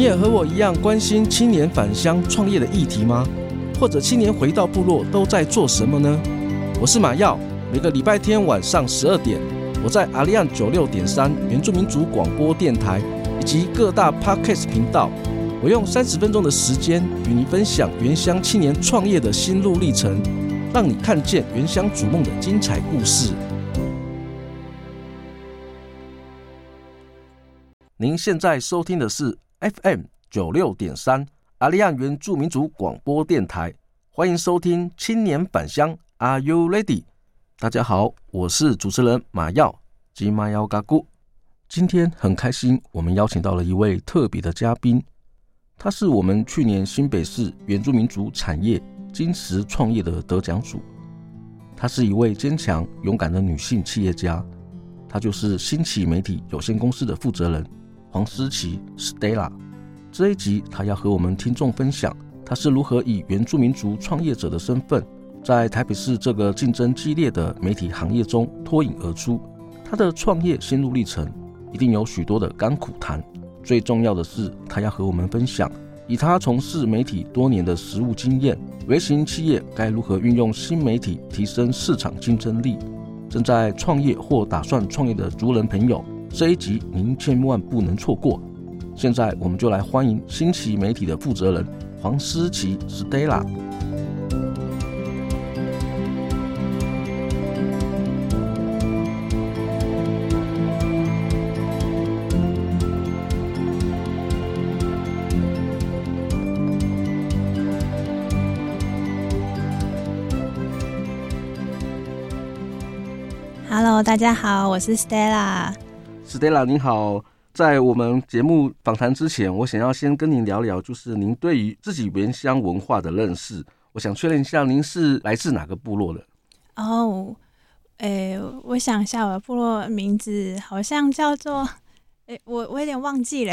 你也和我一样关心青年返乡创业的议题吗？或者青年回到部落都在做什么呢？我是马耀，每个礼拜天晚上十二点，我在阿利安九六点三原住民族广播电台以及各大 Podcast 频道，我用三十分钟的时间与你分享原乡青年创业的心路历程，让你看见原乡逐梦的精彩故事。您现在收听的是 FM 九六点三阿利亚原住民族广播电台，欢迎收听青年返乡，Are you ready？大家好，我是主持人马耀吉马耀嘎咕。今天很开心，我们邀请到了一位特别的嘉宾，他是我们去年新北市原住民族产业金石创业的得奖主，她是一位坚强勇敢的女性企业家，她就是新奇媒体有限公司的负责人。黄思琪 Stella，这一集他要和我们听众分享，他是如何以原住民族创业者的身份，在台北市这个竞争激烈的媒体行业中脱颖而出。他的创业心路历程一定有许多的甘苦谈，最重要的是，他要和我们分享，以他从事媒体多年的实务经验，微型企业该如何运用新媒体提升市场竞争力。正在创业或打算创业的族人朋友。这一集您千万不能错过。现在我们就来欢迎新奇媒体的负责人黄思琪 Stella。Hello，大家好，我是 Stella。Stella，您好，在我们节目访谈之前，我想要先跟您聊聊，就是您对于自己原乡文化的认识。我想确认一下，您是来自哪个部落的？哦，诶，我想一下，我的部落名字好像叫做……诶，我我有点忘记了。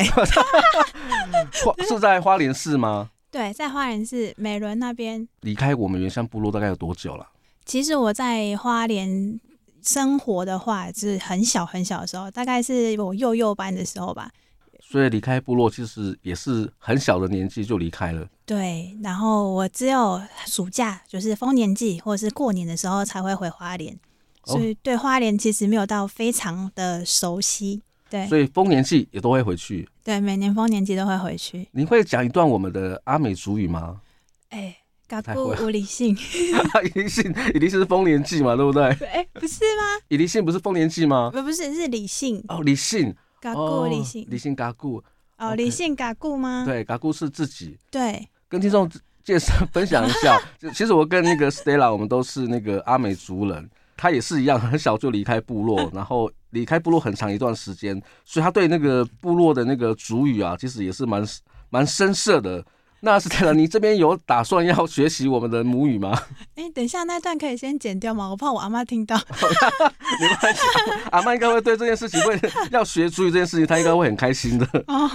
是在花莲市吗？对，在花莲市美伦那边。离开我们原乡部落大概有多久了？其实我在花莲。生活的话是很小很小的时候，大概是我幼幼班的时候吧。所以离开部落其实也是很小的年纪就离开了。对，然后我只有暑假，就是丰年祭或者是过年的时候才会回花莲，所以对花莲其实没有到非常的熟悉。对，所以丰年祭也都会回去。对，每年丰年祭都会回去。你会讲一段我们的阿美族语吗？哎。嘎咕无理性，以离性，以离是丰年祭嘛，对不对？哎、欸，不是吗？伊离性不是丰年祭吗？不，不是，是理性。哦，理性。嘎固理性，理性嘎固。哦，理性嘎固吗？对，嘎固是自己。对，跟听众介绍分享一下，其实我跟那个 Stella，我们都是那个阿美族人，他也是一样，很小就离开部落，然后离开部落很长一段时间，所以他对那个部落的那个族语啊，其实也是蛮蛮深色的。那是对了，你这边有打算要学习我们的母语吗？哎、欸，等一下那段可以先剪掉吗？我怕我阿妈听到。没关系，阿妈应该会对这件事情会要学族语这件事情，她应该会很开心的。哦，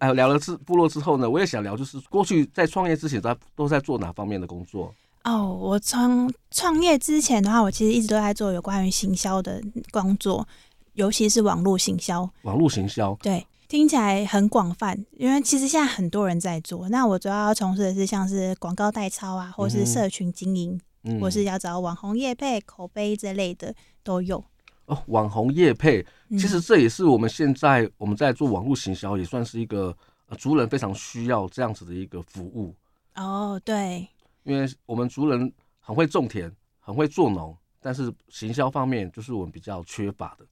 哎，聊了之部落之后呢，我也想聊，就是过去在创业之前，他都在做哪方面的工作？哦，我从创业之前的话，我其实一直都在做有关于行销的工作，尤其是网络行销。网络行销，对。听起来很广泛，因为其实现在很多人在做。那我主要要从事的是像是广告代操啊，或是社群经营，嗯、或是要找网红业配、口碑之类的都有。哦，网红业配，其实这也是我们现在我们在做网络行销，也算是一个族人非常需要这样子的一个服务。哦，对，因为我们族人很会种田，很会做农，但是行销方面就是我们比较缺乏的。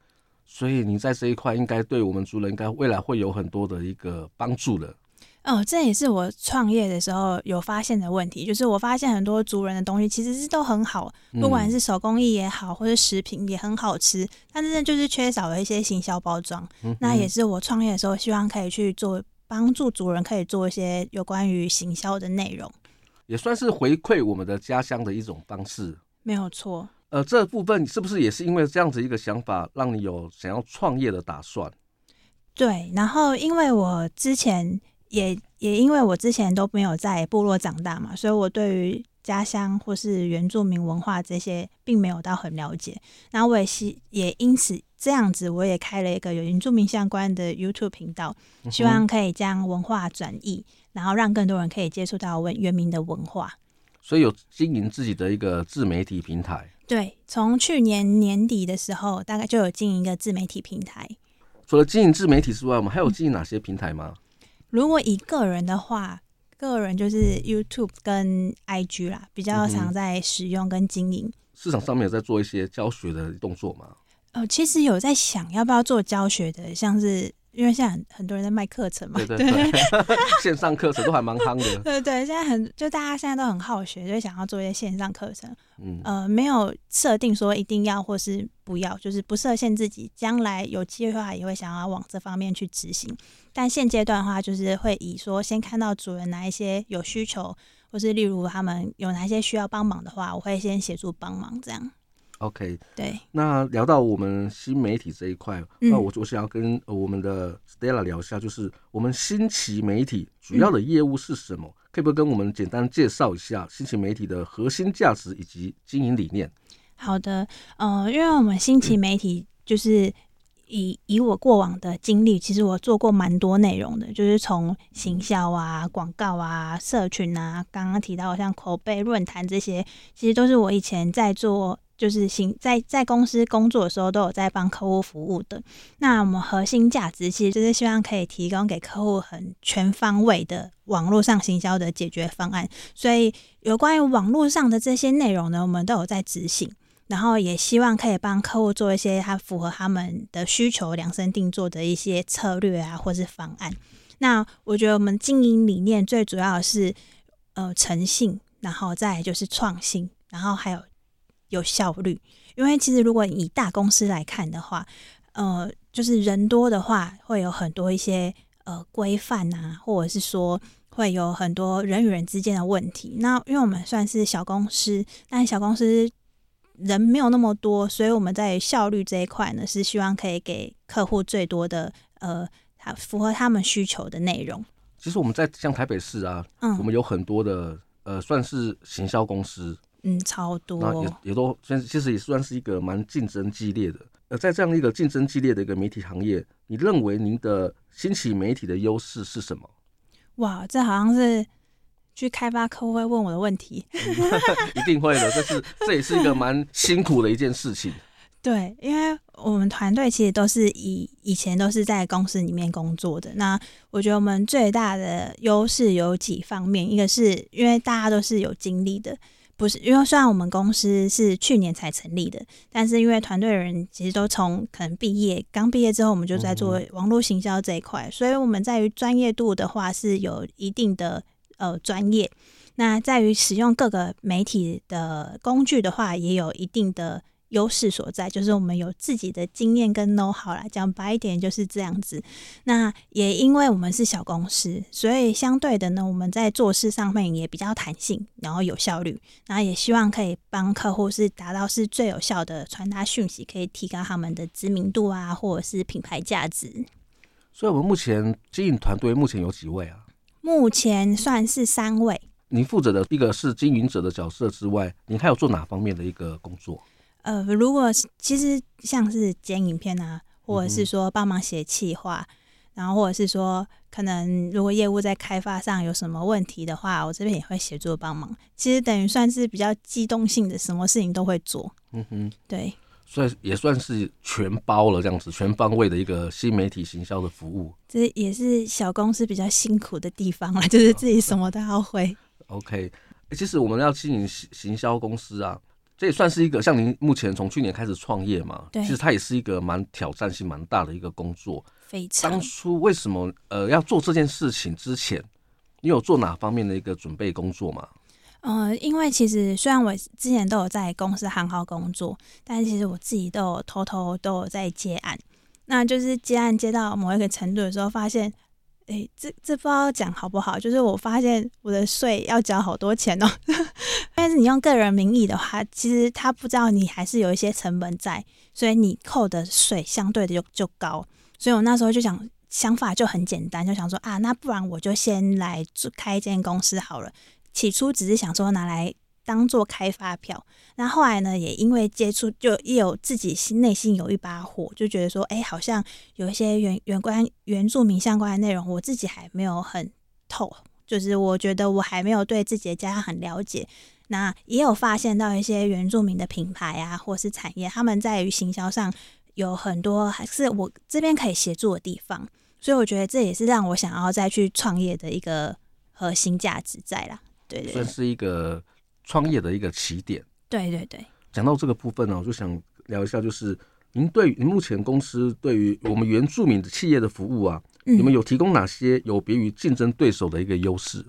所以你在这一块应该对我们族人应该未来会有很多的一个帮助的。哦，这也是我创业的时候有发现的问题，就是我发现很多族人的东西其实是都很好，不管是手工艺也好，或者食品也很好吃，但是就是缺少了一些行销包装。嗯。那也是我创业的时候希望可以去做，帮助族人可以做一些有关于行销的内容，也算是回馈我们的家乡的一种方式。没有错。呃，这部分是不是也是因为这样子一个想法，让你有想要创业的打算？对，然后因为我之前也也因为我之前都没有在部落长大嘛，所以我对于家乡或是原住民文化这些，并没有到很了解。然后我也希也因此这样子，我也开了一个有原住民相关的 YouTube 频道，希望可以将文化转译，然后让更多人可以接触到文原民的文化。所以有经营自己的一个自媒体平台。对，从去年年底的时候，大概就有经营一个自媒体平台。除了经营自媒体之外，我们还有经营哪些平台吗？嗯如果以个人的话，个人就是 YouTube 跟 IG 啦，比较常在使用跟经营。市场上面有在做一些教学的动作吗？呃，其实有在想要不要做教学的，像是。因为现在很很多人在卖课程嘛，对对对，对 线上课程都还蛮夯的。对，对对，现在很就大家现在都很好学，就想要做一些线上课程。嗯，呃，没有设定说一定要或是不要，就是不设限自己，将来有机会的话也会想要往这方面去执行。但现阶段的话，就是会以说先看到主人哪一些有需求，或是例如他们有哪些需要帮忙的话，我会先协助帮忙这样。OK，对。那聊到我们新媒体这一块，嗯、那我我想要跟我们的 Stella 聊一下，就是我们新奇媒体主要的业务是什么？嗯、可以不可以跟我们简单介绍一下新奇媒体的核心价值以及经营理念？好的，呃，因为我们新奇媒体就是以、嗯、以我过往的经历，其实我做过蛮多内容的，就是从行销啊、广告啊、社群啊，刚刚提到像口碑论坛这些，其实都是我以前在做。就是行在在公司工作的时候，都有在帮客户服务的。那我们核心价值其实就是希望可以提供给客户很全方位的网络上行销的解决方案。所以有关于网络上的这些内容呢，我们都有在执行。然后也希望可以帮客户做一些他符合他们的需求、量身定做的一些策略啊，或是方案。那我觉得我们经营理念最主要的是呃诚信，然后再就是创新，然后还有。有效率，因为其实如果以大公司来看的话，呃，就是人多的话，会有很多一些呃规范啊，或者是说会有很多人与人之间的问题。那因为我们算是小公司，但小公司人没有那么多，所以我们在效率这一块呢，是希望可以给客户最多的呃，符合他们需求的内容。其实我们在像台北市啊，嗯，我们有很多的呃，算是行销公司。嗯，超多，那也也都，其实也算是一个蛮竞争激烈的。呃，在这样一个竞争激烈的一个媒体行业，你认为您的新奇媒体的优势是什么？哇，这好像是去开发客户会问我的问题。嗯、一定会的，这是这也是一个蛮辛苦的一件事情。对，因为我们团队其实都是以以前都是在公司里面工作的。那我觉得我们最大的优势有几方面，一个是因为大家都是有经历的。不是，因为虽然我们公司是去年才成立的，但是因为团队人其实都从可能毕业，刚毕业之后我们就在做网络行销这一块，所以我们在于专业度的话是有一定的呃专业。那在于使用各个媒体的工具的话，也有一定的。优势所在就是我们有自己的经验跟 know how 啦，讲白一点就是这样子。那也因为我们是小公司，所以相对的呢，我们在做事上面也比较弹性，然后有效率。然后也希望可以帮客户是达到是最有效的传达讯息，可以提高他们的知名度啊，或者是品牌价值。所以，我们目前经营团队目前有几位啊？目前算是三位。您负责的一个是经营者的角色之外，您还有做哪方面的一个工作？呃，如果其实像是剪影片啊，或者是说帮忙写企划，嗯、然后或者是说可能如果业务在开发上有什么问题的话，我这边也会协助帮忙。其实等于算是比较机动性的，什么事情都会做。嗯哼，对，所以也算是全包了这样子，全方位的一个新媒体行销的服务。这也是小公司比较辛苦的地方了，就是自己什么都要会。OK，其实我们要经营行行销公司啊。这也算是一个像您目前从去年开始创业嘛，对，其实它也是一个蛮挑战性蛮大的一个工作。非常。当初为什么呃要做这件事情之前，你有做哪方面的一个准备工作吗？呃，因为其实虽然我之前都有在公司行号工作，但是其实我自己都有偷偷都有在接案。那就是接案接到某一个程度的时候，发现。诶、欸，这这不知道讲好不好？就是我发现我的税要交好多钱哦。但是你用个人名义的话，其实他不知道你还是有一些成本在，所以你扣的税相对的就就高。所以我那时候就想，想法就很简单，就想说啊，那不然我就先来开一间公司好了。起初只是想说拿来当做开发票。那后来呢，也因为接触，就也有自己心内心有一把火，就觉得说，哎、欸，好像有一些原原关原住民相关的内容，我自己还没有很透，就是我觉得我还没有对自己的家乡很了解。那也有发现到一些原住民的品牌啊，或是产业，他们在于行销上有很多还是我这边可以协助的地方。所以我觉得这也是让我想要再去创业的一个核心价值在啦，对对，算是一个创业的一个起点。对对对。讲到这个部分呢，我就想聊一下，就是您对您目前公司对于我们原住民的企业的服务啊，你们有提供哪些有别于竞争对手的一个优势？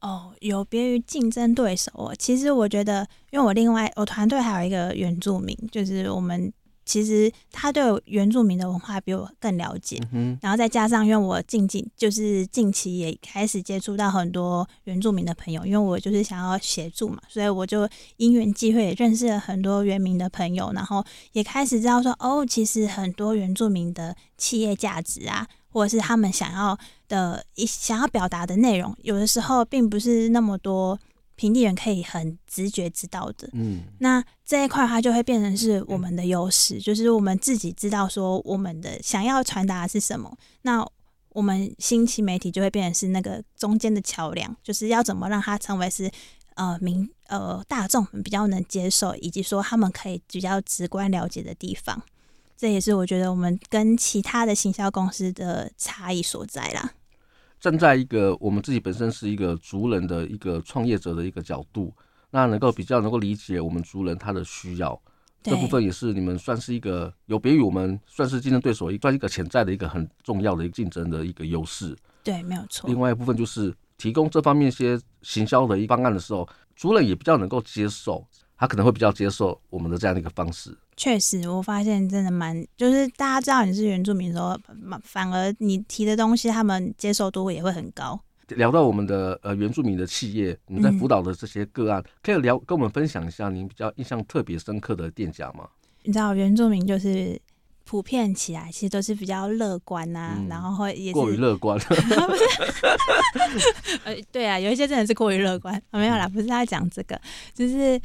哦，有别于竞争对手哦，其实我觉得，因为我另外我团队还有一个原住民，就是我们。其实他对原住民的文化比我更了解，嗯、然后再加上因为我近近就是近期也开始接触到很多原住民的朋友，因为我就是想要协助嘛，所以我就因缘际会也认识了很多原民的朋友，然后也开始知道说，哦，其实很多原住民的企业价值啊，或者是他们想要的一想要表达的内容，有的时候并不是那么多。平地人可以很直觉知道的，嗯，那这一块它就会变成是我们的优势，就是我们自己知道说我们的想要传达的是什么，那我们新奇媒体就会变成是那个中间的桥梁，就是要怎么让它成为是呃民呃大众比较能接受，以及说他们可以比较直观了解的地方，这也是我觉得我们跟其他的行销公司的差异所在啦。站在一个我们自己本身是一个族人的一个创业者的一个角度，那能够比较能够理解我们族人他的需要，这部分也是你们算是一个有别于我们算是竞争对手，一算一个潜在的一个很重要的一个竞争的一个优势。对，没有错。另外一部分就是提供这方面一些行销的一方案的时候，族人也比较能够接受，他可能会比较接受我们的这样的一个方式。确实，我发现真的蛮，就是大家知道你是原住民的时候，反而你提的东西，他们接受度也会很高。聊到我们的呃原住民的企业，你在辅导的这些个案，嗯、可以聊跟我们分享一下您比较印象特别深刻的店家吗？你知道原住民就是普遍起来其实都是比较乐观啊，嗯、然后会也是过于乐观。呃，对啊，有一些真的是过于乐观。没有啦，不是在讲这个，就是。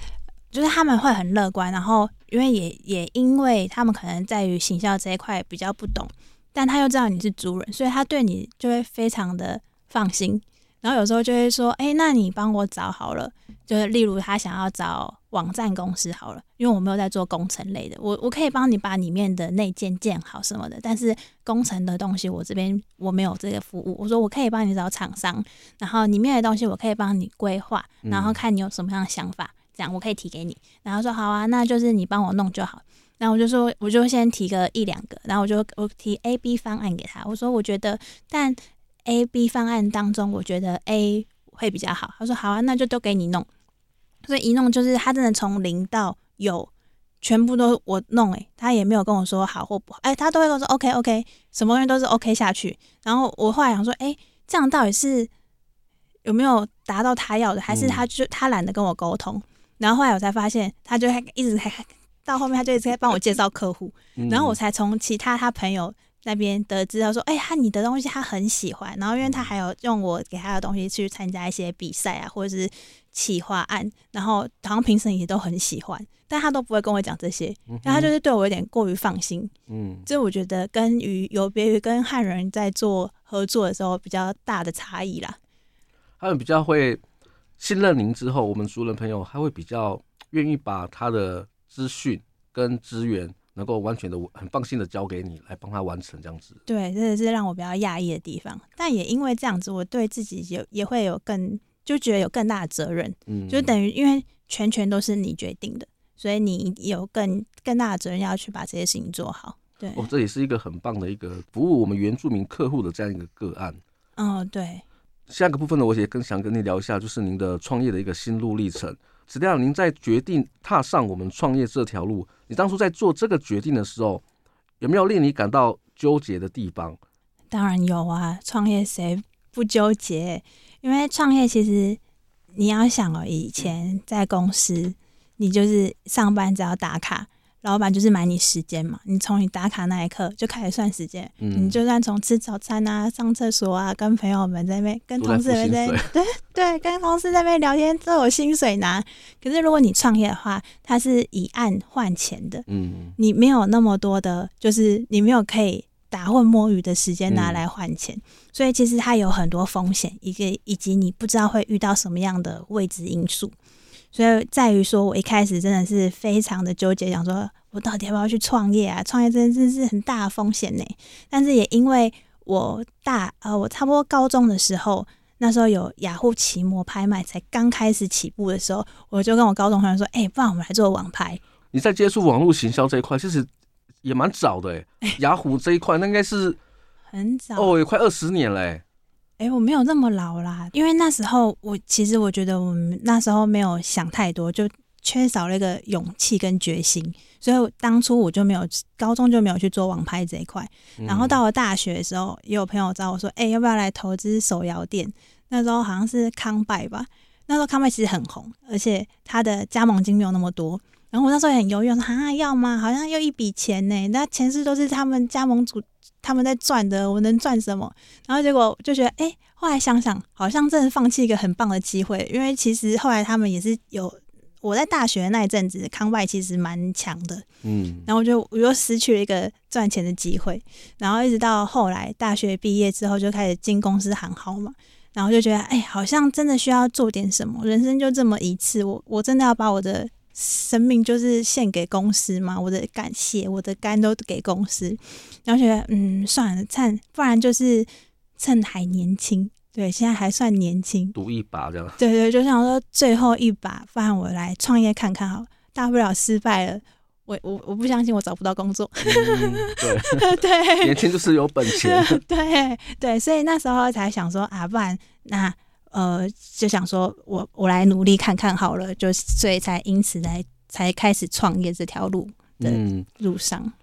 就是他们会很乐观，然后因为也也因为他们可能在于行销这一块比较不懂，但他又知道你是族人，所以他对你就会非常的放心。然后有时候就会说：“哎，那你帮我找好了。”就是例如他想要找网站公司好了，因为我没有在做工程类的，我我可以帮你把里面的内建建好什么的，但是工程的东西我这边我没有这个服务。我说我可以帮你找厂商，然后里面的东西我可以帮你规划，然后看你有什么样的想法。嗯讲我可以提给你，然后说好啊，那就是你帮我弄就好。然后我就说，我就先提个一两个，然后我就我提 A、B 方案给他。我说我觉得，但 A、B 方案当中，我觉得 A 会比较好。他说好啊，那就都给你弄。所以一弄就是他真的从零到有，全部都我弄。诶，他也没有跟我说好或不好，诶，他都会跟我说 OK OK，什么东西都是 OK 下去。然后我后来想说，诶，这样到底是有没有达到他要的，还是他就他懒得跟我沟通？然后后来我才发现，他就还一直还到后面，他就一直在帮我介绍客户，嗯、然后我才从其他他朋友那边得知到说，哎、欸，他你的东西他很喜欢，然后因为他还有用我给他的东西去参加一些比赛啊，或者是企划案，然后好像评审也都很喜欢，但他都不会跟我讲这些，然后他就是对我有点过于放心，嗯，这我觉得跟于有别于跟汉人在做合作的时候比较大的差异啦，他们比较会。信任您之后，我们熟人朋友还会比较愿意把他的资讯跟资源能够完全的很放心的交给你来帮他完成这样子。对，这是让我比较讶异的地方。但也因为这样子，我对自己也也会有更就觉得有更大的责任。嗯，就等于因为全权都是你决定的，所以你有更更大的责任要去把这些事情做好。对，哦，这也是一个很棒的一个服务我们原住民客户的这样一个个案。哦，对。下一个部分呢，我也更想跟你聊一下，就是您的创业的一个心路历程。史蒂亚，您在决定踏上我们创业这条路，你当初在做这个决定的时候，有没有令你感到纠结的地方？当然有啊，创业谁不纠结？因为创业其实你要想哦，以前在公司，你就是上班只要打卡，老板就是买你时间嘛，你从你打卡那一刻就开始算时间，嗯、你就算从吃早餐啊、上厕所啊、跟朋友们在那边、跟同事们在 对对，跟同事在那边聊天都有薪水拿。可是如果你创业的话，它是以案换钱的，嗯，你没有那么多的，就是你没有可以打混摸鱼的时间拿来换钱，嗯、所以其实它有很多风险，一个以及你不知道会遇到什么样的未知因素。所以在于说，我一开始真的是非常的纠结，想说我到底要不要去创业啊？创业真的是是很大的风险呢。但是也因为我大呃，我差不多高中的时候，那时候有雅虎奇摩拍卖才刚开始起步的时候，我就跟我高中同学说：“哎、欸，不然我们来做网拍。”你在接触网络行销这一块，其实也蛮早的哎。雅虎这一块，那应该是很早哦，也快二十年嘞。哎、欸，我没有那么老啦，因为那时候我其实我觉得我们那时候没有想太多，就缺少那个勇气跟决心，所以当初我就没有高中就没有去做网拍这一块。然后到了大学的时候，也有朋友找我说：“哎、欸，要不要来投资手摇店？”那时候好像是康拜吧，那时候康拜其实很红，而且它的加盟金没有那么多。然后我那时候也很犹豫，说：“啊，要吗？好像要一笔钱呢，那前世都是他们加盟组。”他们在赚的，我能赚什么？然后结果就觉得，哎、欸，后来想想，好像真的放弃一个很棒的机会，因为其实后来他们也是有我在大学那一阵子，康外其实蛮强的，嗯，然后就我又失去了一个赚钱的机会，然后一直到后来大学毕业之后，就开始进公司行号嘛，然后就觉得，哎、欸，好像真的需要做点什么，人生就这么一次，我我真的要把我的。生命就是献给公司嘛，我的感谢，我的肝都给公司。然后觉得，嗯，算了，趁不然就是趁还年轻，对，现在还算年轻，赌一把这样。对对，就想说最后一把，不然我来创业看看好，大不了失败了，我我我不相信我找不到工作。嗯、对 对，年轻就是有本钱。对对，所以那时候才想说啊，不然那。呃，就想说我我来努力看看好了，就所以才因此来才开始创业这条路的路上。嗯、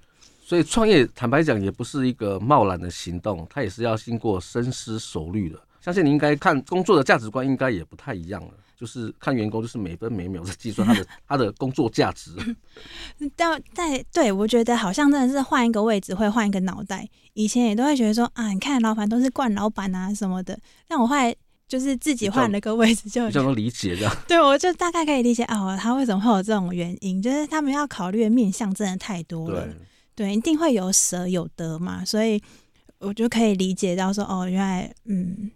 所以创业坦白讲也不是一个贸然的行动，它也是要经过深思熟虑的。相信你应该看工作的价值观应该也不太一样了，就是看员工就是每分每秒在计算他的 他的工作价值。但但对我觉得好像真的是换一个位置会换一个脑袋，以前也都会觉得说啊，你看老板都是惯老板啊什么的，但我后来。就是自己换了个位置，就比较能理解这样。对，我就大概可以理解哦，他为什么会有这种原因，就是他们要考虑的面向真的太多了。对，对，一定会有舍有得嘛，所以我就可以理解到说，哦，原来嗯，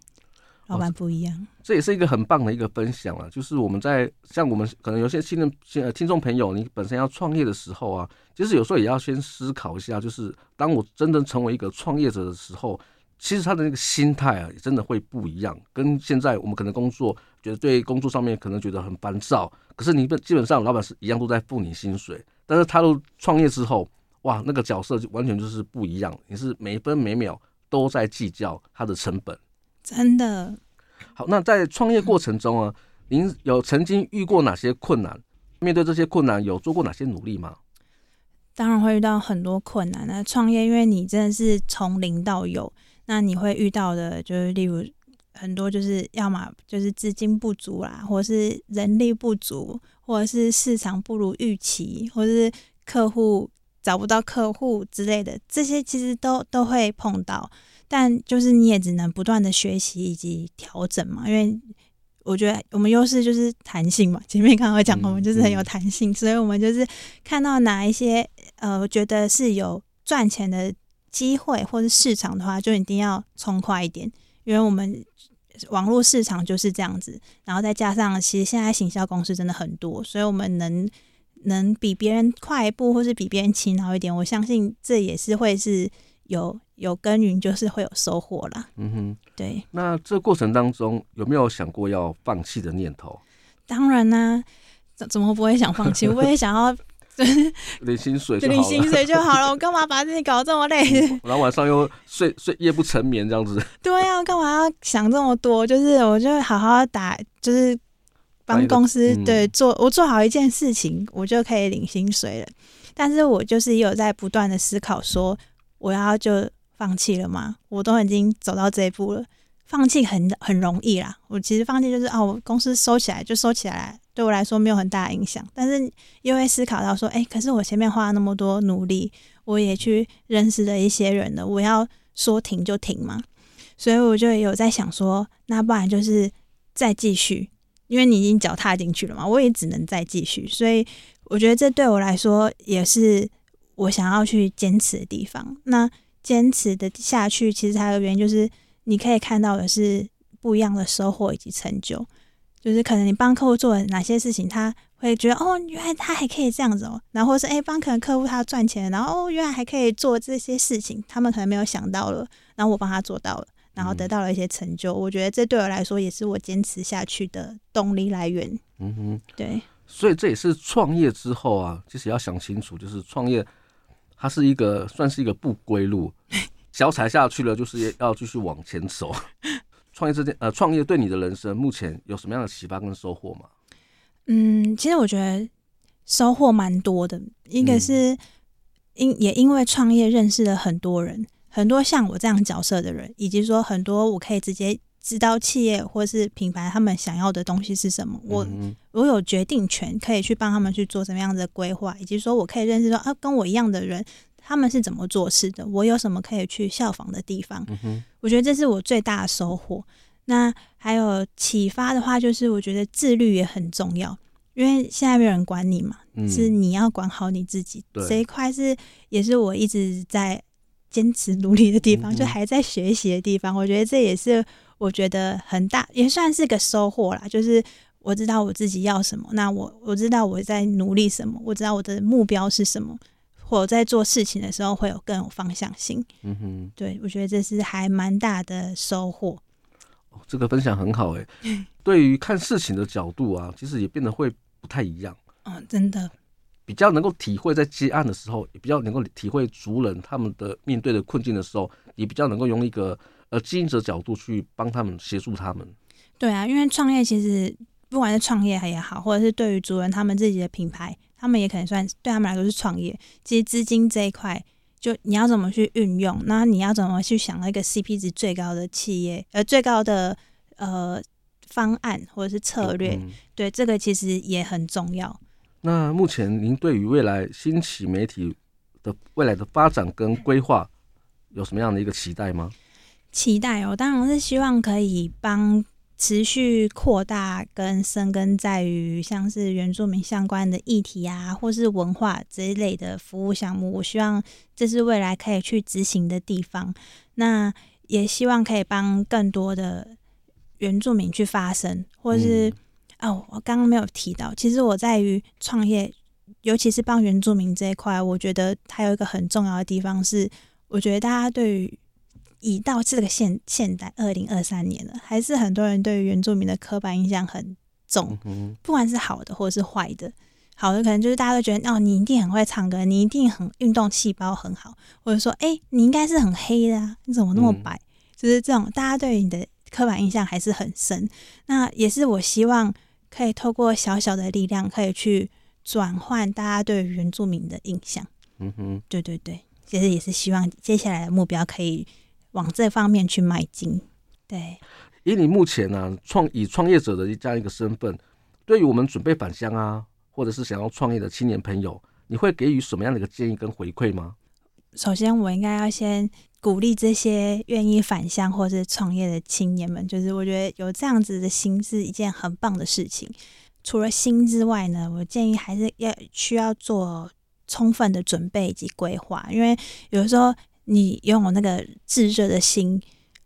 老板不一样。哦，这也是一个很棒的一个分享啊，就是我们在像我们可能有些新人、呃听众朋友，你本身要创业的时候啊，其实有时候也要先思考一下，就是当我真正成为一个创业者的时候。其实他的那个心态啊，也真的会不一样。跟现在我们可能工作，觉得对工作上面可能觉得很烦躁。可是你基本上老板是一样都在付你薪水。但是他都创业之后，哇，那个角色就完全就是不一样。你是每分每秒都在计较他的成本。真的。好，那在创业过程中啊，您有曾经遇过哪些困难？面对这些困难，有做过哪些努力吗？当然会遇到很多困难。那创业，因为你真的是从零到有。那你会遇到的，就是例如很多，就是要么就是资金不足啦，或者是人力不足，或者是市场不如预期，或者是客户找不到客户之类的，这些其实都都会碰到。但就是你也只能不断的学习以及调整嘛，因为我觉得我们优势就是弹性嘛。前面刚刚讲，我们就是很有弹性，所以我们就是看到哪一些呃，我觉得是有赚钱的。机会或者市场的话，就一定要冲快一点，因为我们网络市场就是这样子。然后再加上，其实现在行销公司真的很多，所以我们能能比别人快一步，或是比别人勤劳一点，我相信这也是会是有有耕耘，就是会有收获啦。嗯哼，对。那这过程当中有没有想过要放弃的念头？当然啦、啊，怎怎么不会想放弃？我也想要。领薪水就好，领薪水就好了。我干嘛把自己搞这么累？然后晚上又睡睡夜不成眠这样子。对呀，干嘛要想这么多？就是我就好好打，就是帮公司对做，我做好一件事情，我就可以领薪水了。但是我就是也有在不断的思考，说我要就放弃了吗？我都已经走到这一步了，放弃很很容易啦。我其实放弃就是哦，我公司收起来就收起来，对我来说没有很大影响，但是又会思考到说，哎，可是我前面花了那么多努力，我也去认识了一些人了，我要说停就停嘛，所以我就有在想说，那不然就是再继续，因为你已经脚踏进去了嘛，我也只能再继续，所以我觉得这对我来说也是我想要去坚持的地方。那坚持的下去，其实还有原因就是你可以看到的是不一样的收获以及成就。就是可能你帮客户做了哪些事情，他会觉得哦，原来他还可以这样子哦。然后是哎，帮可能客户他赚钱，然后哦，原来还可以做这些事情，他们可能没有想到了，然后我帮他做到了，然后得到了一些成就。嗯、我觉得这对我来说也是我坚持下去的动力来源。嗯哼，对。所以这也是创业之后啊，其实要想清楚，就是创业它是一个算是一个不归路，脚踩下去了，就是要继续往前走。创业这件呃，创业对你的人生目前有什么样的启发跟收获吗？嗯，其实我觉得收获蛮多的。一个是因也因为创业认识了很多人，很多像我这样角色的人，以及说很多我可以直接知道企业或是品牌他们想要的东西是什么，我我有决定权，可以去帮他们去做什么样的规划，以及说我可以认识说啊，跟我一样的人。他们是怎么做事的？我有什么可以去效仿的地方？嗯，我觉得这是我最大的收获。那还有启发的话，就是我觉得自律也很重要，因为现在没有人管你嘛，嗯、是你要管好你自己。这一块是也是我一直在坚持努力的地方，嗯、就还在学习的地方。我觉得这也是我觉得很大，也算是个收获啦。就是我知道我自己要什么，那我我知道我在努力什么，我知道我的目标是什么。我在做事情的时候会有更有方向性。嗯哼，对，我觉得这是还蛮大的收获。哦，这个分享很好哎。对于看事情的角度啊，其实也变得会不太一样。嗯，真的。比较能够体会在接案的时候，也比较能够体会族人他们的面对的困境的时候，也比较能够用一个呃经营者角度去帮他们协助他们。对啊，因为创业其实不管是创业也好，或者是对于族人他们自己的品牌。他们也可能算对他们来说是创业。其实资金这一块，就你要怎么去运用，那你要怎么去想一个 CP 值最高的企业，呃，最高的呃方案或者是策略，嗯、对这个其实也很重要。那目前您对于未来新奇媒体的未来的发展跟规划有什么样的一个期待吗？期待哦，当然是希望可以帮。持续扩大跟深耕在于像是原住民相关的议题啊，或是文化这一类的服务项目，我希望这是未来可以去执行的地方。那也希望可以帮更多的原住民去发声，或是、嗯、哦，我刚刚没有提到，其实我在于创业，尤其是帮原住民这一块，我觉得还有一个很重要的地方是，我觉得大家对于。已到这个现现代二零二三年了，还是很多人对于原住民的刻板印象很重，不管是好的或者是坏的。好的可能就是大家都觉得哦，你一定很会唱歌，你一定很运动细胞很好，或者说哎，你应该是很黑的啊，你怎么那么白？就是这种大家对于你的刻板印象还是很深。那也是我希望可以透过小小的力量，可以去转换大家对于原住民的印象。嗯哼，对对对，其实也是希望接下来的目标可以。往这方面去迈进，对。以你目前呢、啊，创以创业者的这样一个身份，对于我们准备返乡啊，或者是想要创业的青年朋友，你会给予什么样的一个建议跟回馈吗？首先，我应该要先鼓励这些愿意返乡或是创业的青年们，就是我觉得有这样子的心是一件很棒的事情。除了心之外呢，我建议还是要需要做充分的准备以及规划，因为有时候。你拥有那个炙热的心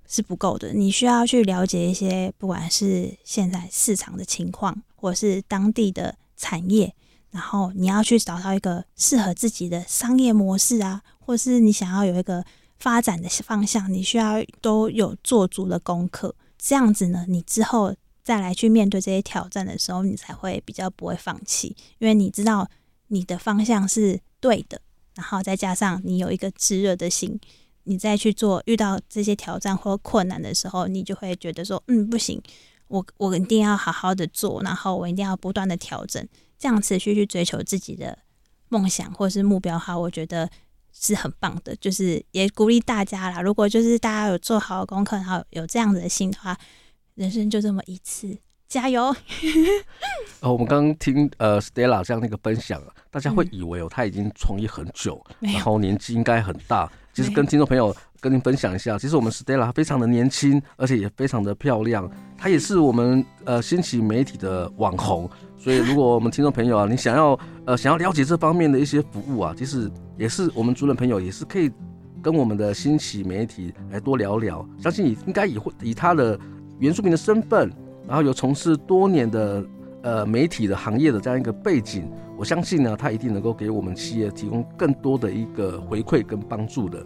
是不够的，你需要去了解一些，不管是现在市场的情况，或是当地的产业，然后你要去找到一个适合自己的商业模式啊，或是你想要有一个发展的方向，你需要都有做足了功课。这样子呢，你之后再来去面对这些挑战的时候，你才会比较不会放弃，因为你知道你的方向是对的。然后再加上你有一个炙热的心，你再去做遇到这些挑战或困难的时候，你就会觉得说，嗯，不行，我我一定要好好的做，然后我一定要不断的调整，这样持续去追求自己的梦想或是目标哈，我觉得是很棒的。就是也鼓励大家啦，如果就是大家有做好功课，然后有这样子的心的话，人生就这么一次，加油！哦，我们刚刚听呃 Stella 这样的一个分享啊，大家会以为哦，他已经创业很久，嗯、然后年纪应该很大。其实跟听众朋友跟您分享一下，其实我们 Stella 非常的年轻，而且也非常的漂亮。她也是我们呃新奇媒体的网红，所以如果我们听众朋友啊，你想要呃想要了解这方面的一些服务啊，其实也是我们主任朋友也是可以跟我们的新奇媒体来多聊聊。相信你应该也会以他的原住民的身份。然后有从事多年的呃媒体的行业的这样一个背景，我相信呢，他一定能够给我们企业提供更多的一个回馈跟帮助的。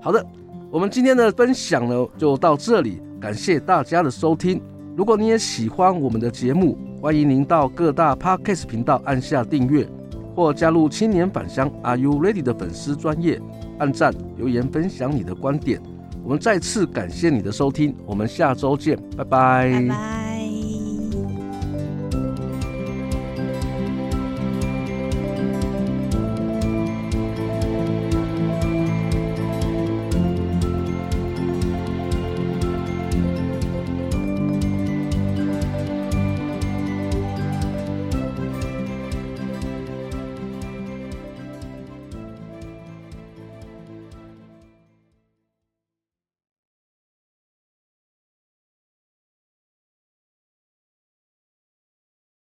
好的，我们今天的分享呢就到这里，感谢大家的收听。如果你也喜欢我们的节目，欢迎您到各大 Podcast 频道按下订阅，或加入青年返乡 Are You Ready 的粉丝专业，按赞留言分享你的观点。我们再次感谢你的收听，我们下周见，拜拜。